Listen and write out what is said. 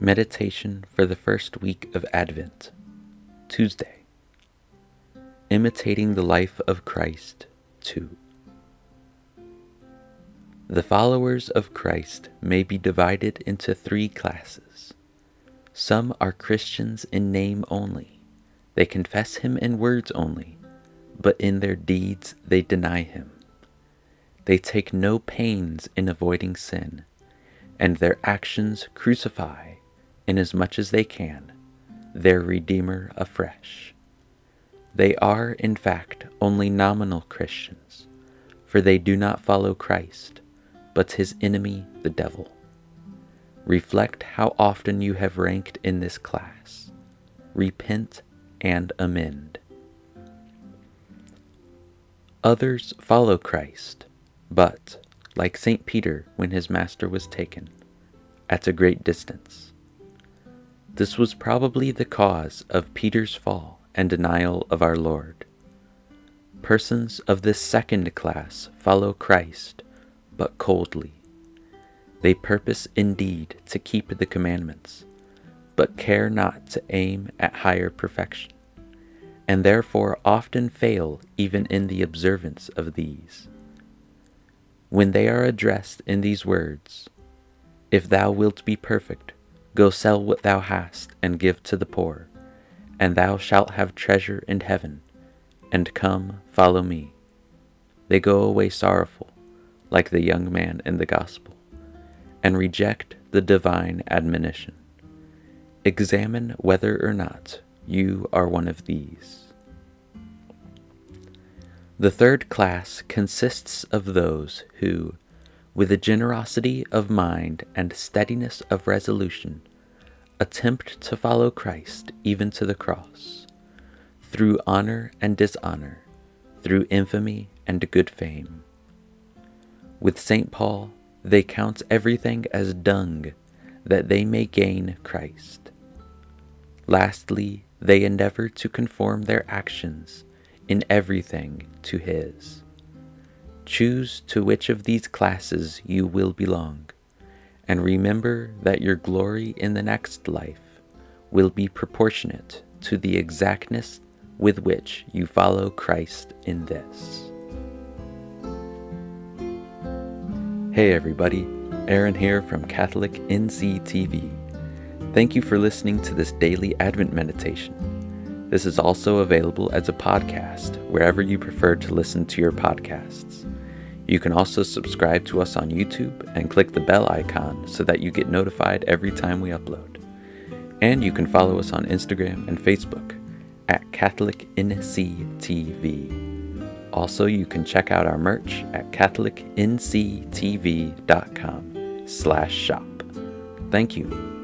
Meditation for the first week of Advent, Tuesday. Imitating the life of Christ, 2. The followers of Christ may be divided into three classes. Some are Christians in name only. They confess Him in words only, but in their deeds they deny Him. They take no pains in avoiding sin, and their actions crucify inasmuch as they can, their Redeemer afresh. They are, in fact, only nominal Christians, for they do not follow Christ, but his enemy, the devil. Reflect how often you have ranked in this class. Repent and amend. Others follow Christ, but, like St. Peter when his master was taken, at a great distance. This was probably the cause of Peter's fall and denial of our Lord. Persons of this second class follow Christ, but coldly. They purpose indeed to keep the commandments, but care not to aim at higher perfection, and therefore often fail even in the observance of these. When they are addressed in these words, If thou wilt be perfect, Go sell what thou hast, and give to the poor, and thou shalt have treasure in heaven. And come, follow me. They go away sorrowful, like the young man in the gospel, and reject the divine admonition. Examine whether or not you are one of these. The third class consists of those who, with a generosity of mind and steadiness of resolution, attempt to follow Christ even to the cross, through honor and dishonor, through infamy and good fame. With St. Paul, they count everything as dung that they may gain Christ. Lastly, they endeavor to conform their actions in everything to His. Choose to which of these classes you will belong and remember that your glory in the next life will be proportionate to the exactness with which you follow Christ in this. Hey everybody, Aaron here from Catholic NC TV. Thank you for listening to this daily Advent meditation. This is also available as a podcast wherever you prefer to listen to your podcasts. You can also subscribe to us on YouTube and click the bell icon so that you get notified every time we upload. And you can follow us on Instagram and Facebook at CatholicNCTV. Also, you can check out our merch at catholicnctv.com slash shop. Thank you.